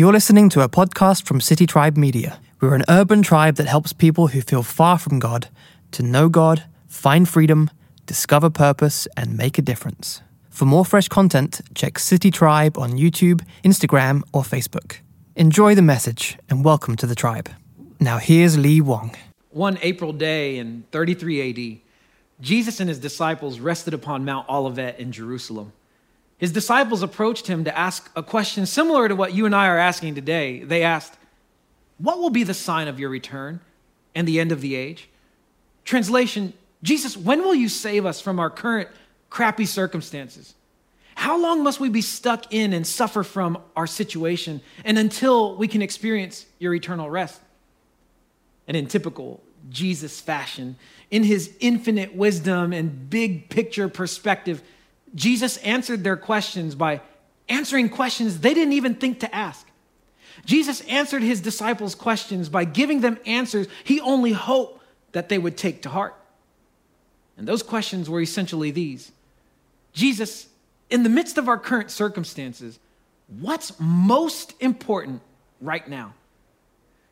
You're listening to a podcast from City Tribe Media. We're an urban tribe that helps people who feel far from God to know God, find freedom, discover purpose, and make a difference. For more fresh content, check City Tribe on YouTube, Instagram, or Facebook. Enjoy the message and welcome to the tribe. Now, here's Lee Wong. One April day in 33 AD, Jesus and his disciples rested upon Mount Olivet in Jerusalem. His disciples approached him to ask a question similar to what you and I are asking today. They asked, What will be the sign of your return and the end of the age? Translation Jesus, when will you save us from our current crappy circumstances? How long must we be stuck in and suffer from our situation and until we can experience your eternal rest? And in typical Jesus fashion, in his infinite wisdom and big picture perspective, Jesus answered their questions by answering questions they didn't even think to ask. Jesus answered his disciples' questions by giving them answers he only hoped that they would take to heart. And those questions were essentially these Jesus, in the midst of our current circumstances, what's most important right now?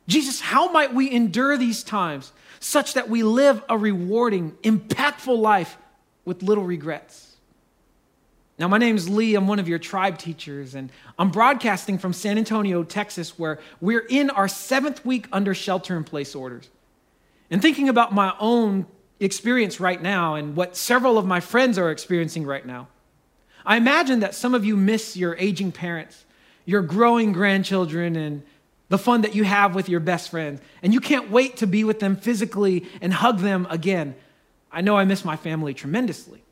Jesus, how might we endure these times such that we live a rewarding, impactful life with little regrets? Now, my name is Lee. I'm one of your tribe teachers, and I'm broadcasting from San Antonio, Texas, where we're in our seventh week under shelter in place orders. And thinking about my own experience right now and what several of my friends are experiencing right now, I imagine that some of you miss your aging parents, your growing grandchildren, and the fun that you have with your best friends. And you can't wait to be with them physically and hug them again. I know I miss my family tremendously.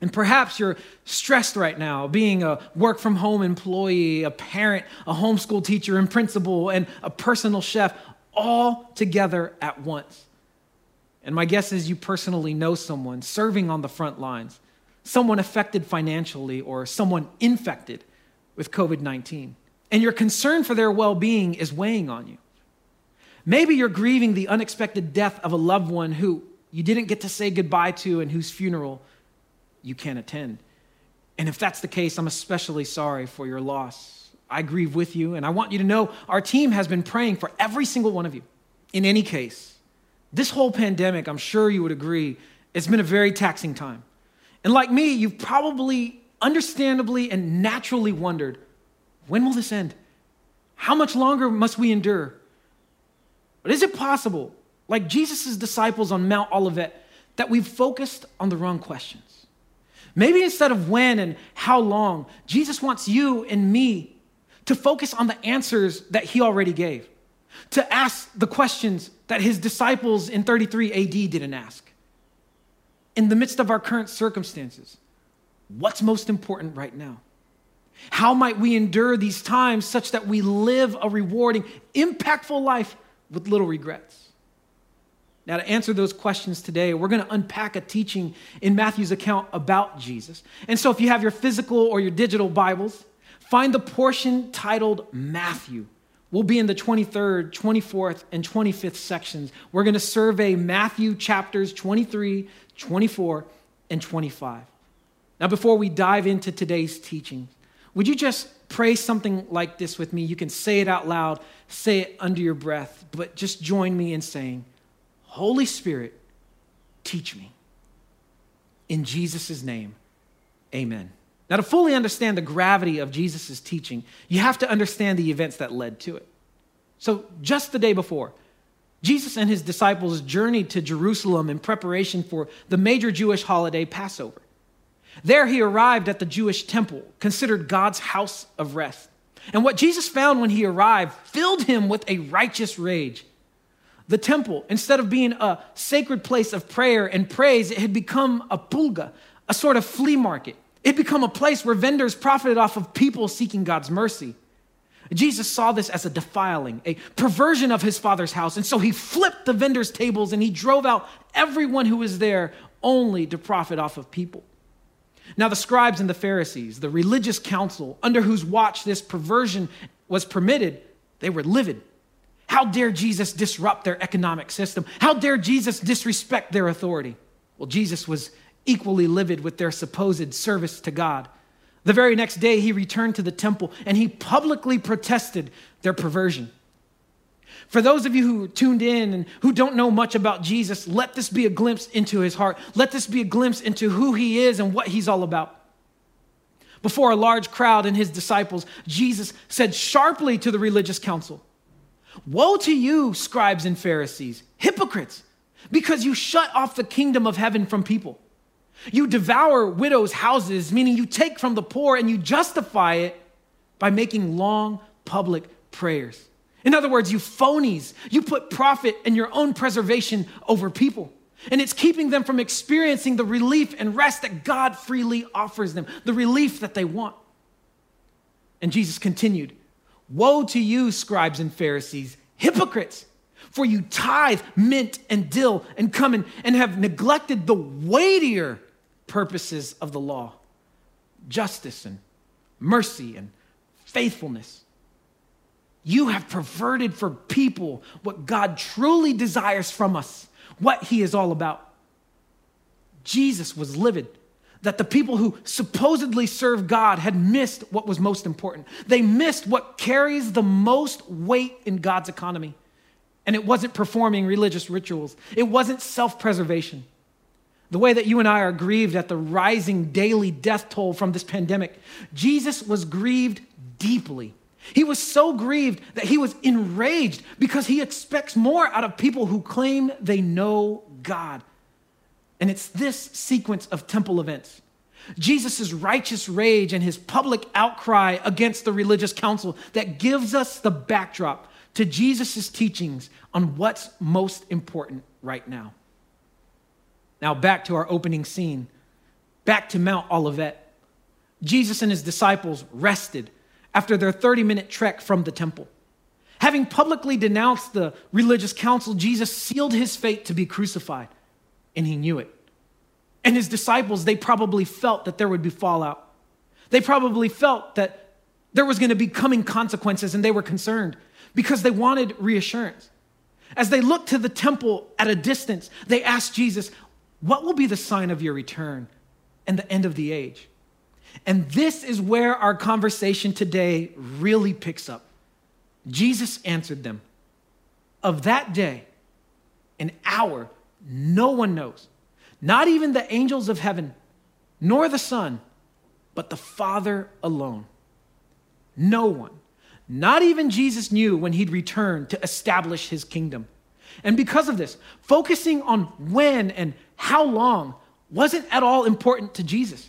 And perhaps you're stressed right now, being a work from home employee, a parent, a homeschool teacher and principal, and a personal chef all together at once. And my guess is you personally know someone serving on the front lines, someone affected financially, or someone infected with COVID 19. And your concern for their well being is weighing on you. Maybe you're grieving the unexpected death of a loved one who you didn't get to say goodbye to and whose funeral you can't attend. And if that's the case, I'm especially sorry for your loss. I grieve with you, and I want you to know our team has been praying for every single one of you. In any case, this whole pandemic, I'm sure you would agree, it's been a very taxing time. And like me, you've probably understandably and naturally wondered when will this end? How much longer must we endure? But is it possible, like Jesus' disciples on Mount Olivet, that we've focused on the wrong questions? Maybe instead of when and how long, Jesus wants you and me to focus on the answers that he already gave, to ask the questions that his disciples in 33 AD didn't ask. In the midst of our current circumstances, what's most important right now? How might we endure these times such that we live a rewarding, impactful life with little regrets? Now, to answer those questions today, we're going to unpack a teaching in Matthew's account about Jesus. And so, if you have your physical or your digital Bibles, find the portion titled Matthew. We'll be in the 23rd, 24th, and 25th sections. We're going to survey Matthew chapters 23, 24, and 25. Now, before we dive into today's teaching, would you just pray something like this with me? You can say it out loud, say it under your breath, but just join me in saying, Holy Spirit, teach me. In Jesus' name, amen. Now, to fully understand the gravity of Jesus' teaching, you have to understand the events that led to it. So, just the day before, Jesus and his disciples journeyed to Jerusalem in preparation for the major Jewish holiday, Passover. There, he arrived at the Jewish temple, considered God's house of rest. And what Jesus found when he arrived filled him with a righteous rage. The temple, instead of being a sacred place of prayer and praise, it had become a pulga, a sort of flea market. It had become a place where vendors profited off of people seeking God's mercy. Jesus saw this as a defiling, a perversion of his father's house. And so he flipped the vendors' tables and he drove out everyone who was there only to profit off of people. Now, the scribes and the Pharisees, the religious council under whose watch this perversion was permitted, they were livid. How dare Jesus disrupt their economic system? How dare Jesus disrespect their authority? Well, Jesus was equally livid with their supposed service to God. The very next day, he returned to the temple and he publicly protested their perversion. For those of you who tuned in and who don't know much about Jesus, let this be a glimpse into his heart. Let this be a glimpse into who he is and what he's all about. Before a large crowd and his disciples, Jesus said sharply to the religious council Woe to you, scribes and Pharisees, hypocrites, because you shut off the kingdom of heaven from people. You devour widows' houses, meaning you take from the poor and you justify it by making long public prayers. In other words, you phonies, you put profit and your own preservation over people. And it's keeping them from experiencing the relief and rest that God freely offers them, the relief that they want. And Jesus continued Woe to you, scribes and Pharisees, hypocrites! For you tithe mint and dill and cumin and have neglected the weightier purposes of the law justice and mercy and faithfulness. You have perverted for people what God truly desires from us, what He is all about. Jesus was livid that the people who supposedly serve God had missed what was most important. They missed what carries the most weight in God's economy. And it wasn't performing religious rituals, it wasn't self preservation. The way that you and I are grieved at the rising daily death toll from this pandemic, Jesus was grieved deeply he was so grieved that he was enraged because he expects more out of people who claim they know God. And it's this sequence of temple events Jesus' righteous rage and his public outcry against the religious council that gives us the backdrop to Jesus' teachings on what's most important right now. Now, back to our opening scene, back to Mount Olivet. Jesus and his disciples rested after their 30 minute trek from the temple. Having publicly denounced the religious council, Jesus sealed his fate to be crucified, and he knew it. And his disciples, they probably felt that there would be fallout. They probably felt that there was going to be coming consequences, and they were concerned because they wanted reassurance. As they looked to the temple at a distance, they asked Jesus, What will be the sign of your return and the end of the age? And this is where our conversation today really picks up. Jesus answered them Of that day, an hour, no one knows, not even the angels of heaven, nor the Son, but the Father alone. No one, not even Jesus, knew when he'd return to establish his kingdom. And because of this, focusing on when and how long wasn't at all important to Jesus.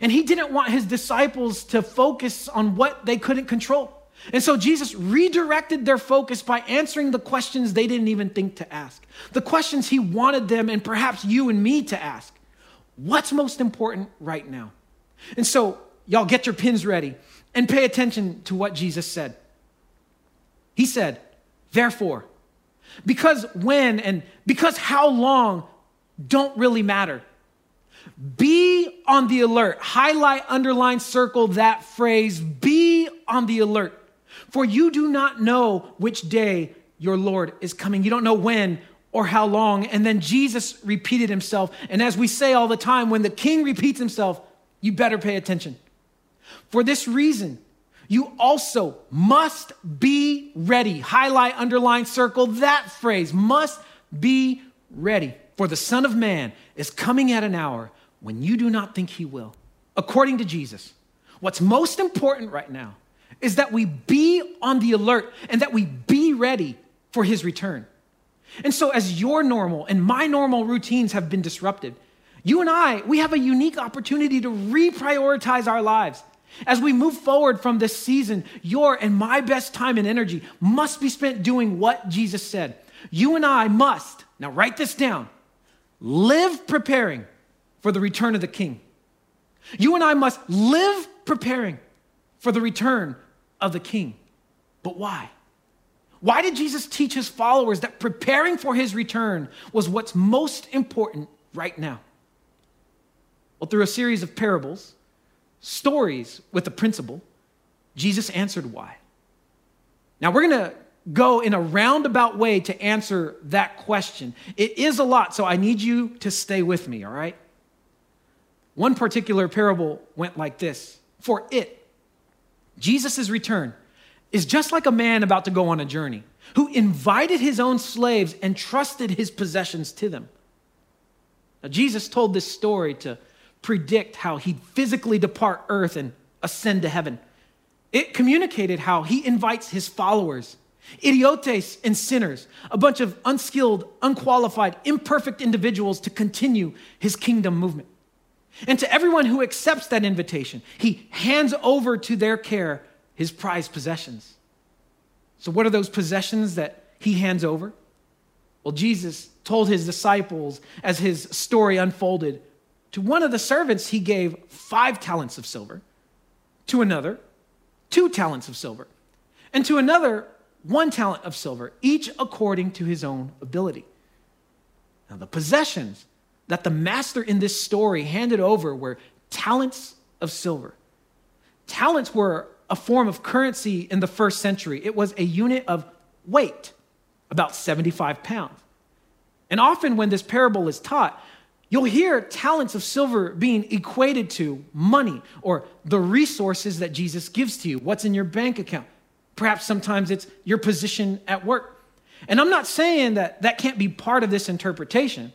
And he didn't want his disciples to focus on what they couldn't control. And so Jesus redirected their focus by answering the questions they didn't even think to ask. The questions he wanted them and perhaps you and me to ask. What's most important right now? And so, y'all get your pins ready and pay attention to what Jesus said. He said, Therefore, because when and because how long don't really matter. Be on the alert. Highlight, underline, circle that phrase. Be on the alert. For you do not know which day your Lord is coming. You don't know when or how long. And then Jesus repeated himself. And as we say all the time, when the king repeats himself, you better pay attention. For this reason, you also must be ready. Highlight, underline, circle that phrase. Must be ready. For the Son of Man is coming at an hour when you do not think he will. According to Jesus, what's most important right now is that we be on the alert and that we be ready for his return. And so, as your normal and my normal routines have been disrupted, you and I, we have a unique opportunity to reprioritize our lives. As we move forward from this season, your and my best time and energy must be spent doing what Jesus said. You and I must, now write this down, live preparing for the return of the king. You and I must live preparing for the return of the king. But why? Why did Jesus teach his followers that preparing for his return was what's most important right now? Well, through a series of parables, stories with a principle, Jesus answered why. Now, we're going to go in a roundabout way to answer that question. It is a lot, so I need you to stay with me, all right? One particular parable went like this for it. Jesus' return is just like a man about to go on a journey who invited his own slaves and trusted his possessions to them. Now, Jesus told this story to predict how he'd physically depart earth and ascend to heaven. It communicated how he invites his followers, idiotes and sinners, a bunch of unskilled, unqualified, imperfect individuals to continue his kingdom movement. And to everyone who accepts that invitation, he hands over to their care his prized possessions. So, what are those possessions that he hands over? Well, Jesus told his disciples as his story unfolded to one of the servants, he gave five talents of silver, to another, two talents of silver, and to another, one talent of silver, each according to his own ability. Now, the possessions that the master in this story handed over were talents of silver. Talents were a form of currency in the first century, it was a unit of weight, about 75 pounds. And often, when this parable is taught, you'll hear talents of silver being equated to money or the resources that Jesus gives to you, what's in your bank account. Perhaps sometimes it's your position at work. And I'm not saying that that can't be part of this interpretation,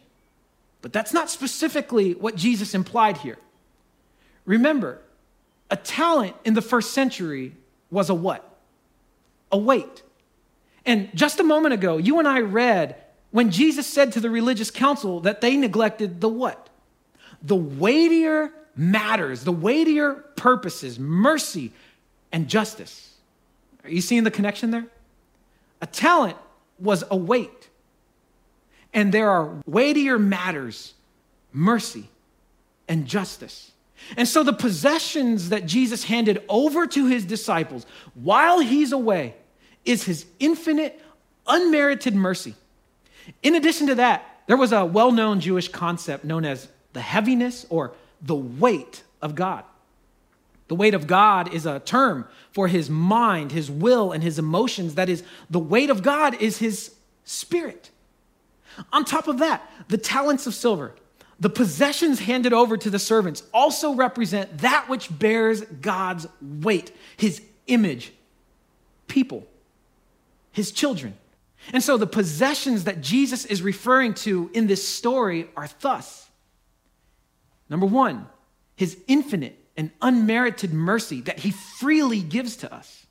but that's not specifically what Jesus implied here. Remember, a talent in the first century was a what? A weight. And just a moment ago, you and I read when Jesus said to the religious council that they neglected the what? The weightier matters, the weightier purposes, mercy and justice. Are you seeing the connection there? A talent was a weight. And there are weightier matters, mercy and justice. And so the possessions that Jesus handed over to his disciples while he's away is his infinite, unmerited mercy. In addition to that, there was a well known Jewish concept known as the heaviness or the weight of God. The weight of God is a term for his mind, his will, and his emotions. That is, the weight of God is his spirit. On top of that, the talents of silver, the possessions handed over to the servants, also represent that which bears God's weight, his image, people, his children. And so the possessions that Jesus is referring to in this story are thus number one, his infinite and unmerited mercy that he freely gives to us.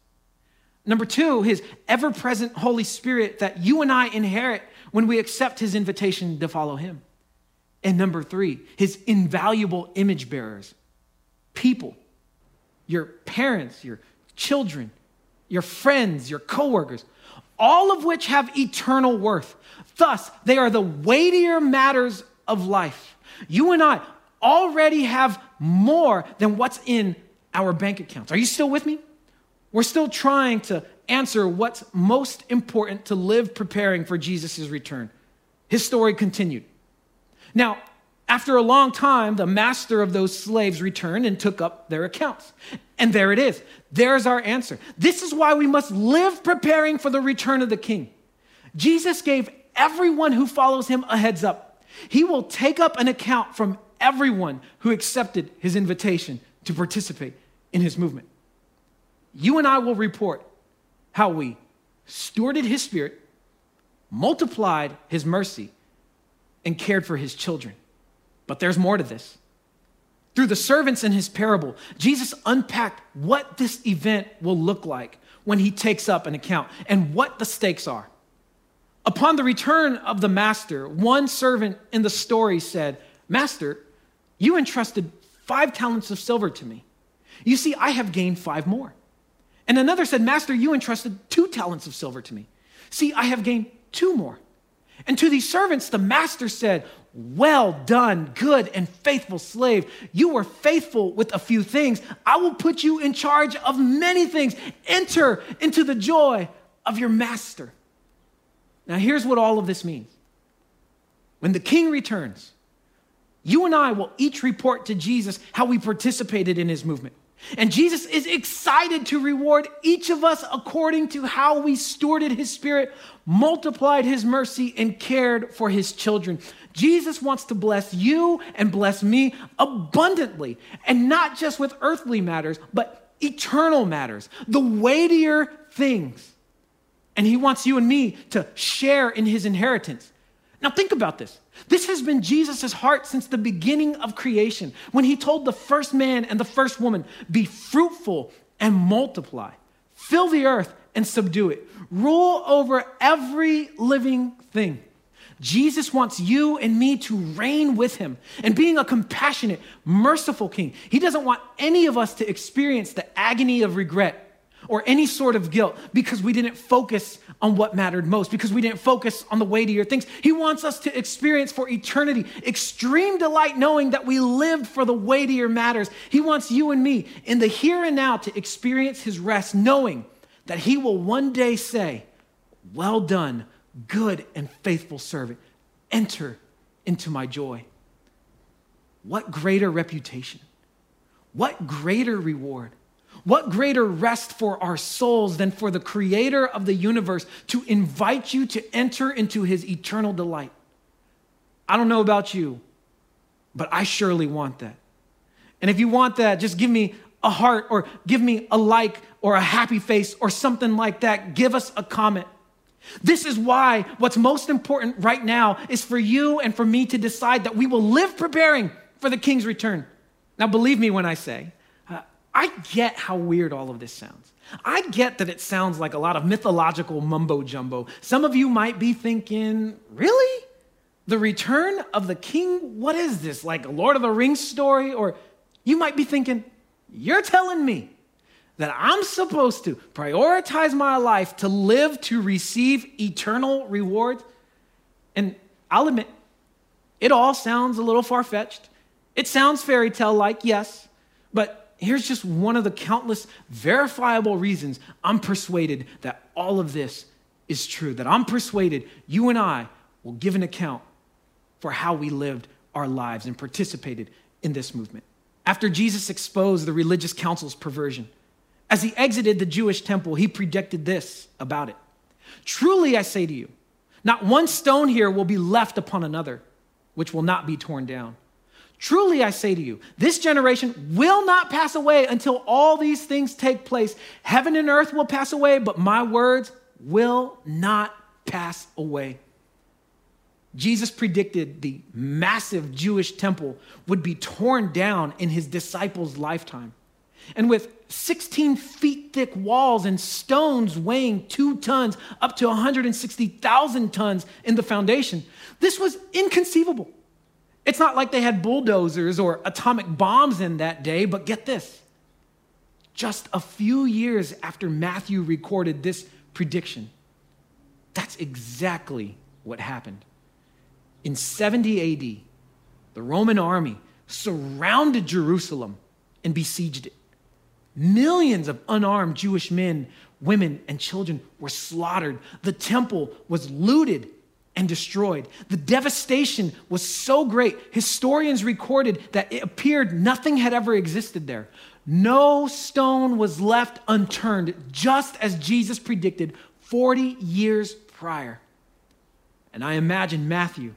Number two, his ever present Holy Spirit that you and I inherit when we accept his invitation to follow him. And number three, his invaluable image bearers, people, your parents, your children, your friends, your coworkers, all of which have eternal worth. Thus, they are the weightier matters of life. You and I already have more than what's in our bank accounts. Are you still with me? We're still trying to answer what's most important to live preparing for Jesus' return. His story continued. Now, after a long time, the master of those slaves returned and took up their accounts. And there it is. There's our answer. This is why we must live preparing for the return of the king. Jesus gave everyone who follows him a heads up. He will take up an account from everyone who accepted his invitation to participate in his movement. You and I will report how we stewarded his spirit, multiplied his mercy, and cared for his children. But there's more to this. Through the servants in his parable, Jesus unpacked what this event will look like when he takes up an account and what the stakes are. Upon the return of the master, one servant in the story said, Master, you entrusted five talents of silver to me. You see, I have gained five more. And another said, Master, you entrusted two talents of silver to me. See, I have gained two more. And to these servants, the master said, Well done, good and faithful slave. You were faithful with a few things. I will put you in charge of many things. Enter into the joy of your master. Now, here's what all of this means when the king returns, you and I will each report to Jesus how we participated in his movement. And Jesus is excited to reward each of us according to how we stewarded his spirit, multiplied his mercy, and cared for his children. Jesus wants to bless you and bless me abundantly, and not just with earthly matters, but eternal matters, the weightier things. And he wants you and me to share in his inheritance. Now, think about this. This has been Jesus' heart since the beginning of creation when he told the first man and the first woman, Be fruitful and multiply, fill the earth and subdue it, rule over every living thing. Jesus wants you and me to reign with him and being a compassionate, merciful king. He doesn't want any of us to experience the agony of regret or any sort of guilt because we didn't focus on what mattered most, because we didn't focus on the weightier things. He wants us to experience for eternity extreme delight knowing that we lived for the weightier matters. He wants you and me in the here and now to experience his rest, knowing that he will one day say, Well done, good and faithful servant. Enter into my joy. What greater reputation? What greater reward? What greater rest for our souls than for the creator of the universe to invite you to enter into his eternal delight? I don't know about you, but I surely want that. And if you want that, just give me a heart or give me a like or a happy face or something like that. Give us a comment. This is why what's most important right now is for you and for me to decide that we will live preparing for the king's return. Now, believe me when I say, I get how weird all of this sounds. I get that it sounds like a lot of mythological mumbo jumbo. Some of you might be thinking, really? The return of the king? What is this? Like a Lord of the Rings story? Or you might be thinking, you're telling me that I'm supposed to prioritize my life to live to receive eternal rewards? And I'll admit, it all sounds a little far fetched. It sounds fairy tale like, yes, but here's just one of the countless verifiable reasons I'm persuaded that all of this is true, that I'm persuaded you and I will give an account for how we lived our lives and participated in this movement. After Jesus exposed the religious council's perversion, as he exited the Jewish temple, he predicted this about it Truly, I say to you, not one stone here will be left upon another, which will not be torn down. Truly, I say to you, this generation will not pass away until all these things take place. Heaven and earth will pass away, but my words will not pass away. Jesus predicted the massive Jewish temple would be torn down in his disciples' lifetime. And with 16 feet thick walls and stones weighing two tons, up to 160,000 tons in the foundation, this was inconceivable. It's not like they had bulldozers or atomic bombs in that day, but get this. Just a few years after Matthew recorded this prediction, that's exactly what happened. In 70 AD, the Roman army surrounded Jerusalem and besieged it. Millions of unarmed Jewish men, women, and children were slaughtered. The temple was looted and destroyed. The devastation was so great, historians recorded that it appeared nothing had ever existed there. No stone was left unturned, just as Jesus predicted 40 years prior. And I imagine Matthew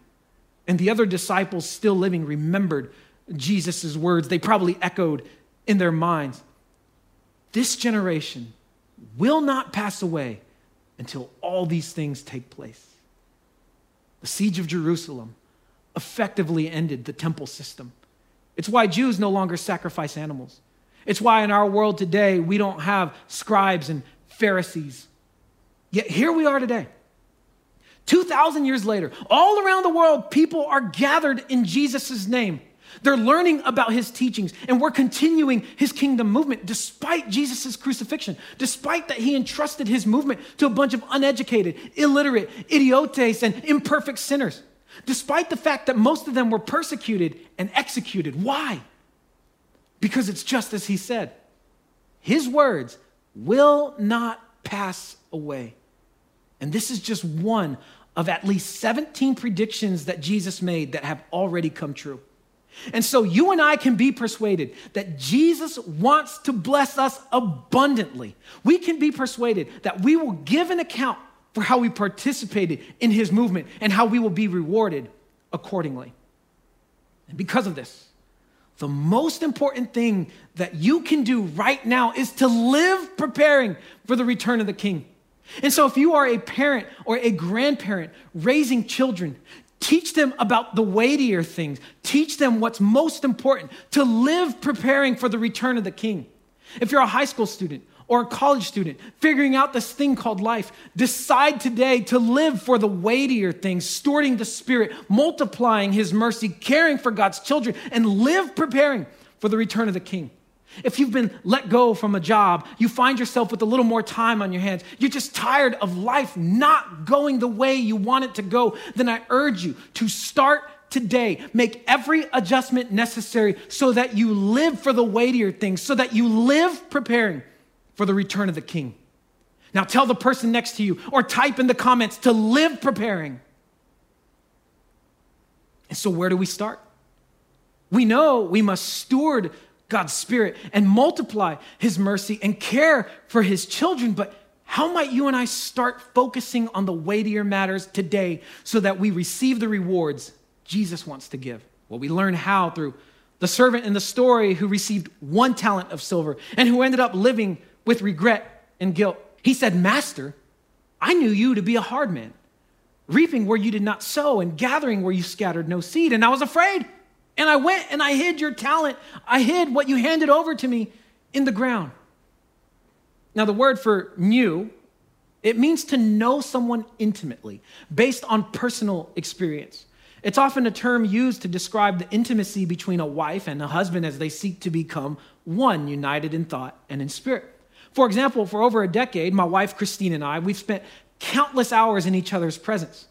and the other disciples still living remembered Jesus' words. They probably echoed in their minds. This generation will not pass away until all these things take place. The siege of Jerusalem effectively ended the temple system. It's why Jews no longer sacrifice animals. It's why in our world today we don't have scribes and Pharisees. Yet here we are today. 2,000 years later, all around the world, people are gathered in Jesus' name. They're learning about his teachings, and we're continuing his kingdom movement despite Jesus' crucifixion, despite that he entrusted his movement to a bunch of uneducated, illiterate, idiotes, and imperfect sinners, despite the fact that most of them were persecuted and executed. Why? Because it's just as he said his words will not pass away. And this is just one of at least 17 predictions that Jesus made that have already come true. And so you and I can be persuaded that Jesus wants to bless us abundantly. We can be persuaded that we will give an account for how we participated in his movement and how we will be rewarded accordingly. And because of this, the most important thing that you can do right now is to live preparing for the return of the king. And so, if you are a parent or a grandparent raising children, teach them about the weightier things. Teach them what's most important to live preparing for the return of the king. If you're a high school student or a college student figuring out this thing called life, decide today to live for the weightier things, storing the Spirit, multiplying His mercy, caring for God's children, and live preparing for the return of the King. If you've been let go from a job, you find yourself with a little more time on your hands, you're just tired of life not going the way you want it to go, then I urge you to start today. Make every adjustment necessary so that you live for the weightier things, so that you live preparing for the return of the king. Now tell the person next to you or type in the comments to live preparing. And so, where do we start? We know we must steward God's Spirit and multiply His mercy and care for His children, but how might you and I start focusing on the weightier matters today so that we receive the rewards Jesus wants to give? Well, we learn how through the servant in the story who received one talent of silver and who ended up living with regret and guilt. He said, Master, I knew you to be a hard man, reaping where you did not sow and gathering where you scattered no seed, and I was afraid. And I went and I hid your talent. I hid what you handed over to me in the ground. Now, the word for knew, it means to know someone intimately, based on personal experience. It's often a term used to describe the intimacy between a wife and a husband as they seek to become one, united in thought and in spirit. For example, for over a decade, my wife Christine and I, we've spent countless hours in each other's presence.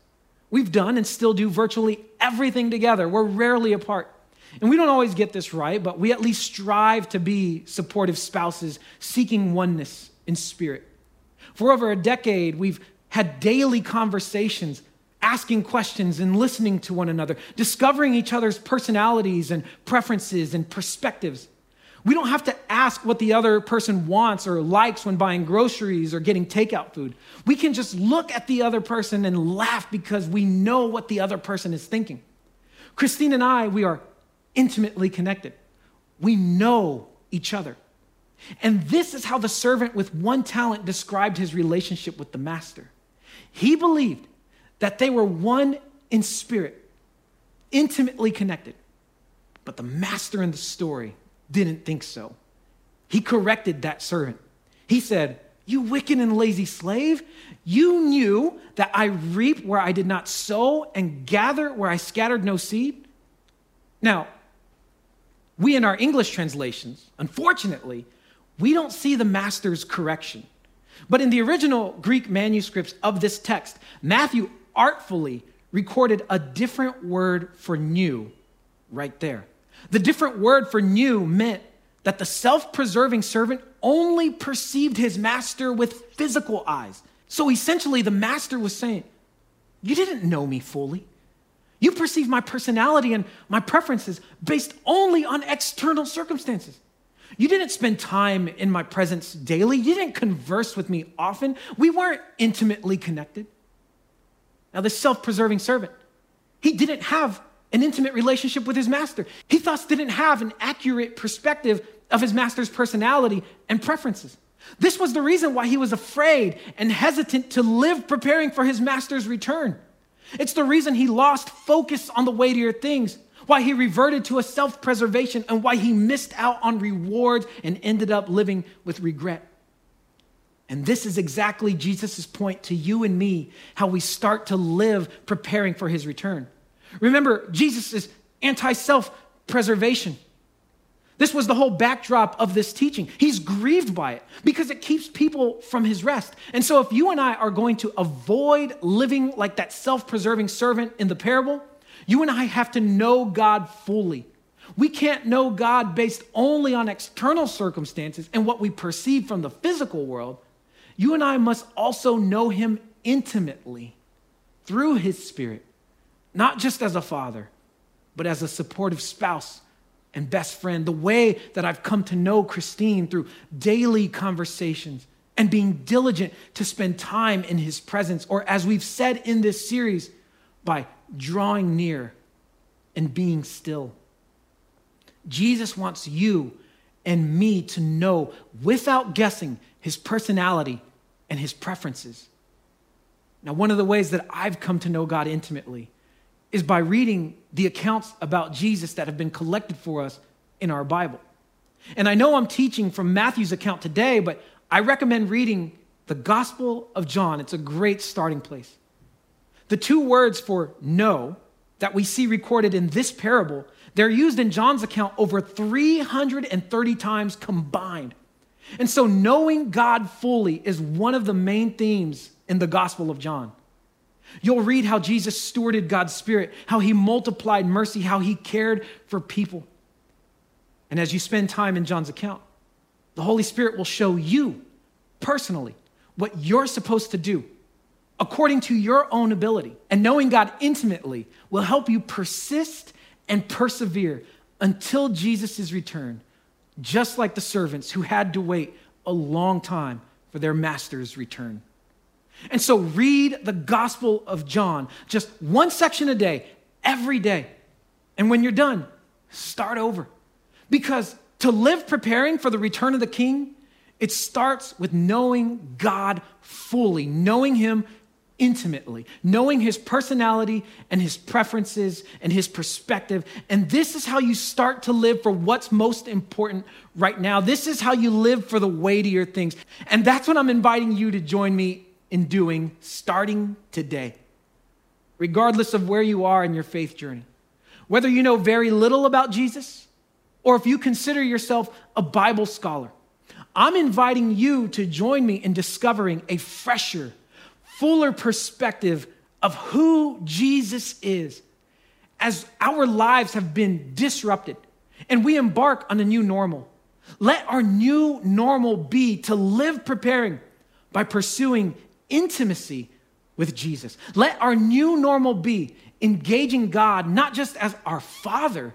We've done and still do virtually everything together. We're rarely apart. And we don't always get this right, but we at least strive to be supportive spouses seeking oneness in spirit. For over a decade, we've had daily conversations, asking questions and listening to one another, discovering each other's personalities and preferences and perspectives. We don't have to ask what the other person wants or likes when buying groceries or getting takeout food. We can just look at the other person and laugh because we know what the other person is thinking. Christine and I, we are intimately connected. We know each other. And this is how the servant with one talent described his relationship with the master. He believed that they were one in spirit, intimately connected. But the master in the story didn't think so. He corrected that servant. He said, You wicked and lazy slave, you knew that I reap where I did not sow and gather where I scattered no seed. Now, we in our English translations, unfortunately, we don't see the master's correction. But in the original Greek manuscripts of this text, Matthew artfully recorded a different word for knew right there. The different word for knew meant that the self preserving servant only perceived his master with physical eyes. So essentially, the master was saying, You didn't know me fully. You perceive my personality and my preferences based only on external circumstances. You didn't spend time in my presence daily. You didn't converse with me often. We weren't intimately connected. Now, this self preserving servant, he didn't have an intimate relationship with his master. He thus didn't have an accurate perspective of his master's personality and preferences. This was the reason why he was afraid and hesitant to live preparing for his master's return. It's the reason he lost focus on the weightier things, why he reverted to a self preservation, and why he missed out on rewards and ended up living with regret. And this is exactly Jesus' point to you and me how we start to live preparing for his return. Remember, Jesus is anti self preservation. This was the whole backdrop of this teaching. He's grieved by it because it keeps people from his rest. And so, if you and I are going to avoid living like that self preserving servant in the parable, you and I have to know God fully. We can't know God based only on external circumstances and what we perceive from the physical world. You and I must also know Him intimately through His Spirit not just as a father, but as a supportive spouse and best friend. The way that I've come to know Christine through daily conversations and being diligent to spend time in his presence, or as we've said in this series, by drawing near and being still. Jesus wants you and me to know without guessing his personality and his preferences. Now, one of the ways that I've come to know God intimately is by reading the accounts about Jesus that have been collected for us in our Bible. And I know I'm teaching from Matthew's account today, but I recommend reading the Gospel of John. It's a great starting place. The two words for know that we see recorded in this parable, they're used in John's account over 330 times combined. And so knowing God fully is one of the main themes in the Gospel of John. You'll read how Jesus stewarded God's Spirit, how he multiplied mercy, how he cared for people. And as you spend time in John's account, the Holy Spirit will show you personally what you're supposed to do according to your own ability. And knowing God intimately will help you persist and persevere until Jesus' return, just like the servants who had to wait a long time for their master's return. And so read the Gospel of John, just one section a day, every day. And when you're done, start over. Because to live preparing for the return of the King, it starts with knowing God fully, knowing Him intimately, knowing His personality and His preferences and His perspective. And this is how you start to live for what's most important right now. This is how you live for the weightier things. And that's what I'm inviting you to join me in doing starting today, regardless of where you are in your faith journey. Whether you know very little about Jesus or if you consider yourself a Bible scholar, I'm inviting you to join me in discovering a fresher, fuller perspective of who Jesus is as our lives have been disrupted and we embark on a new normal. Let our new normal be to live preparing by pursuing intimacy with Jesus. Let our new normal be engaging God not just as our Father,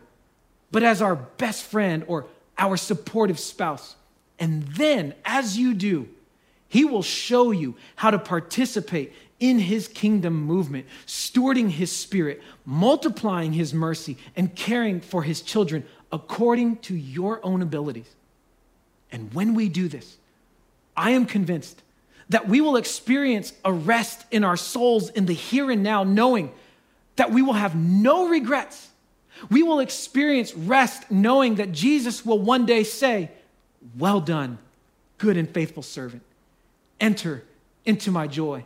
but as our best friend or our supportive spouse. And then, as you do, He will show you how to participate in His kingdom movement, stewarding His Spirit, multiplying His mercy, and caring for His children according to your own abilities. And when we do this, I am convinced that we will experience a rest in our souls in the here and now, knowing that we will have no regrets. We will experience rest knowing that Jesus will one day say, Well done, good and faithful servant. Enter into my joy.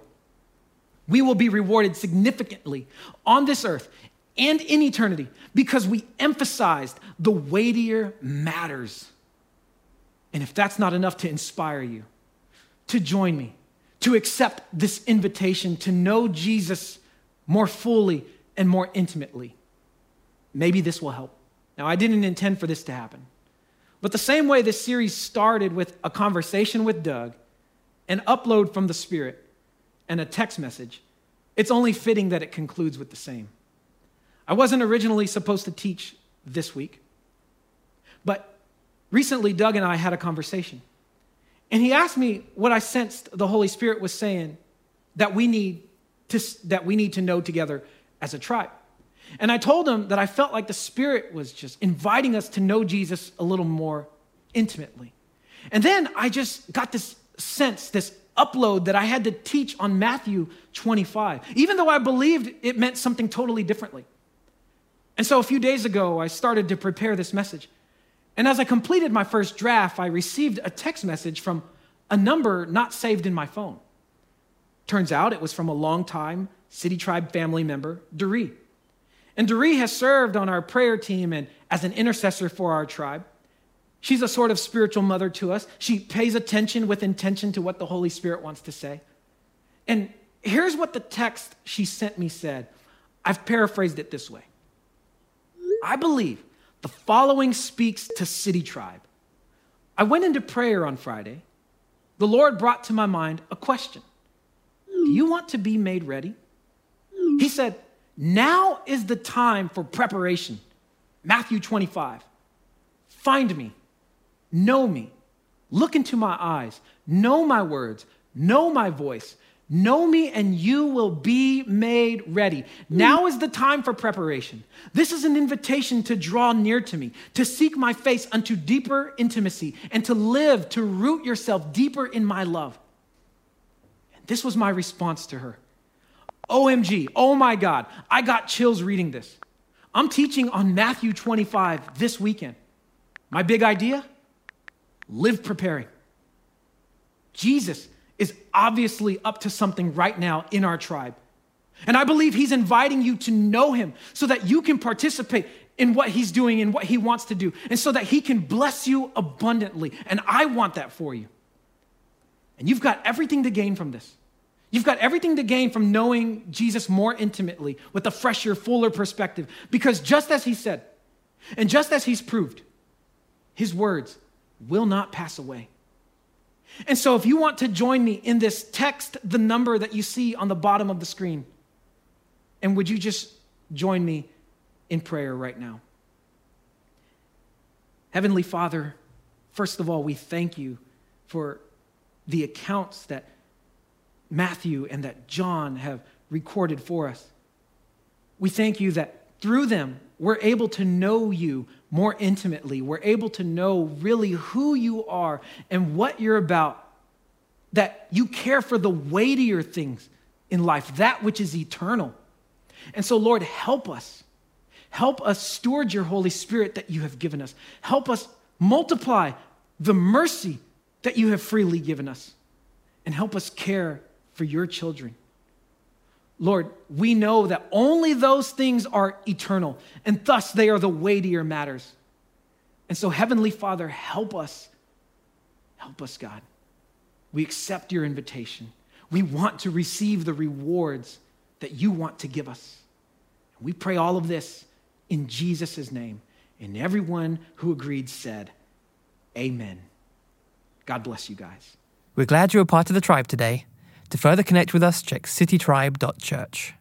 We will be rewarded significantly on this earth and in eternity because we emphasized the weightier matters. And if that's not enough to inspire you, to join me, to accept this invitation to know Jesus more fully and more intimately. Maybe this will help. Now, I didn't intend for this to happen. But the same way this series started with a conversation with Doug, an upload from the Spirit, and a text message, it's only fitting that it concludes with the same. I wasn't originally supposed to teach this week, but recently Doug and I had a conversation. And he asked me what I sensed the Holy Spirit was saying that we need to, that we need to know together as a tribe. And I told him that I felt like the Spirit was just inviting us to know Jesus a little more intimately. And then I just got this sense, this upload that I had to teach on Matthew 25, even though I believed it meant something totally differently. And so a few days ago, I started to prepare this message. And as I completed my first draft, I received a text message from a number not saved in my phone. Turns out it was from a longtime City Tribe family member, Doree. And Doree has served on our prayer team and as an intercessor for our tribe. She's a sort of spiritual mother to us. She pays attention with intention to what the Holy Spirit wants to say. And here's what the text she sent me said. I've paraphrased it this way I believe the following speaks to City Tribe. I went into prayer on Friday. The Lord brought to my mind a question Do you want to be made ready? He said, Now is the time for preparation Matthew 25. Find me, know me, look into my eyes, know my words, know my voice. Know me and you will be made ready. Now is the time for preparation. This is an invitation to draw near to me, to seek my face unto deeper intimacy, and to live, to root yourself deeper in my love. And this was my response to her. OMG, oh my God, I got chills reading this. I'm teaching on Matthew 25 this weekend. My big idea live preparing. Jesus is obviously up to something right now in our tribe. And I believe he's inviting you to know him so that you can participate in what he's doing and what he wants to do, and so that he can bless you abundantly. And I want that for you. And you've got everything to gain from this. You've got everything to gain from knowing Jesus more intimately with a fresher, fuller perspective. Because just as he said, and just as he's proved, his words will not pass away. And so, if you want to join me in this, text the number that you see on the bottom of the screen. And would you just join me in prayer right now? Heavenly Father, first of all, we thank you for the accounts that Matthew and that John have recorded for us. We thank you that through them, we're able to know you more intimately. We're able to know really who you are and what you're about. That you care for the weightier things in life, that which is eternal. And so, Lord, help us. Help us steward your Holy Spirit that you have given us. Help us multiply the mercy that you have freely given us. And help us care for your children. Lord, we know that only those things are eternal, and thus they are the weightier matters. And so, Heavenly Father, help us. Help us, God. We accept your invitation. We want to receive the rewards that you want to give us. We pray all of this in Jesus' name. And everyone who agreed said, Amen. God bless you guys. We're glad you're a part of the tribe today. To further connect with us, check citytribe.church.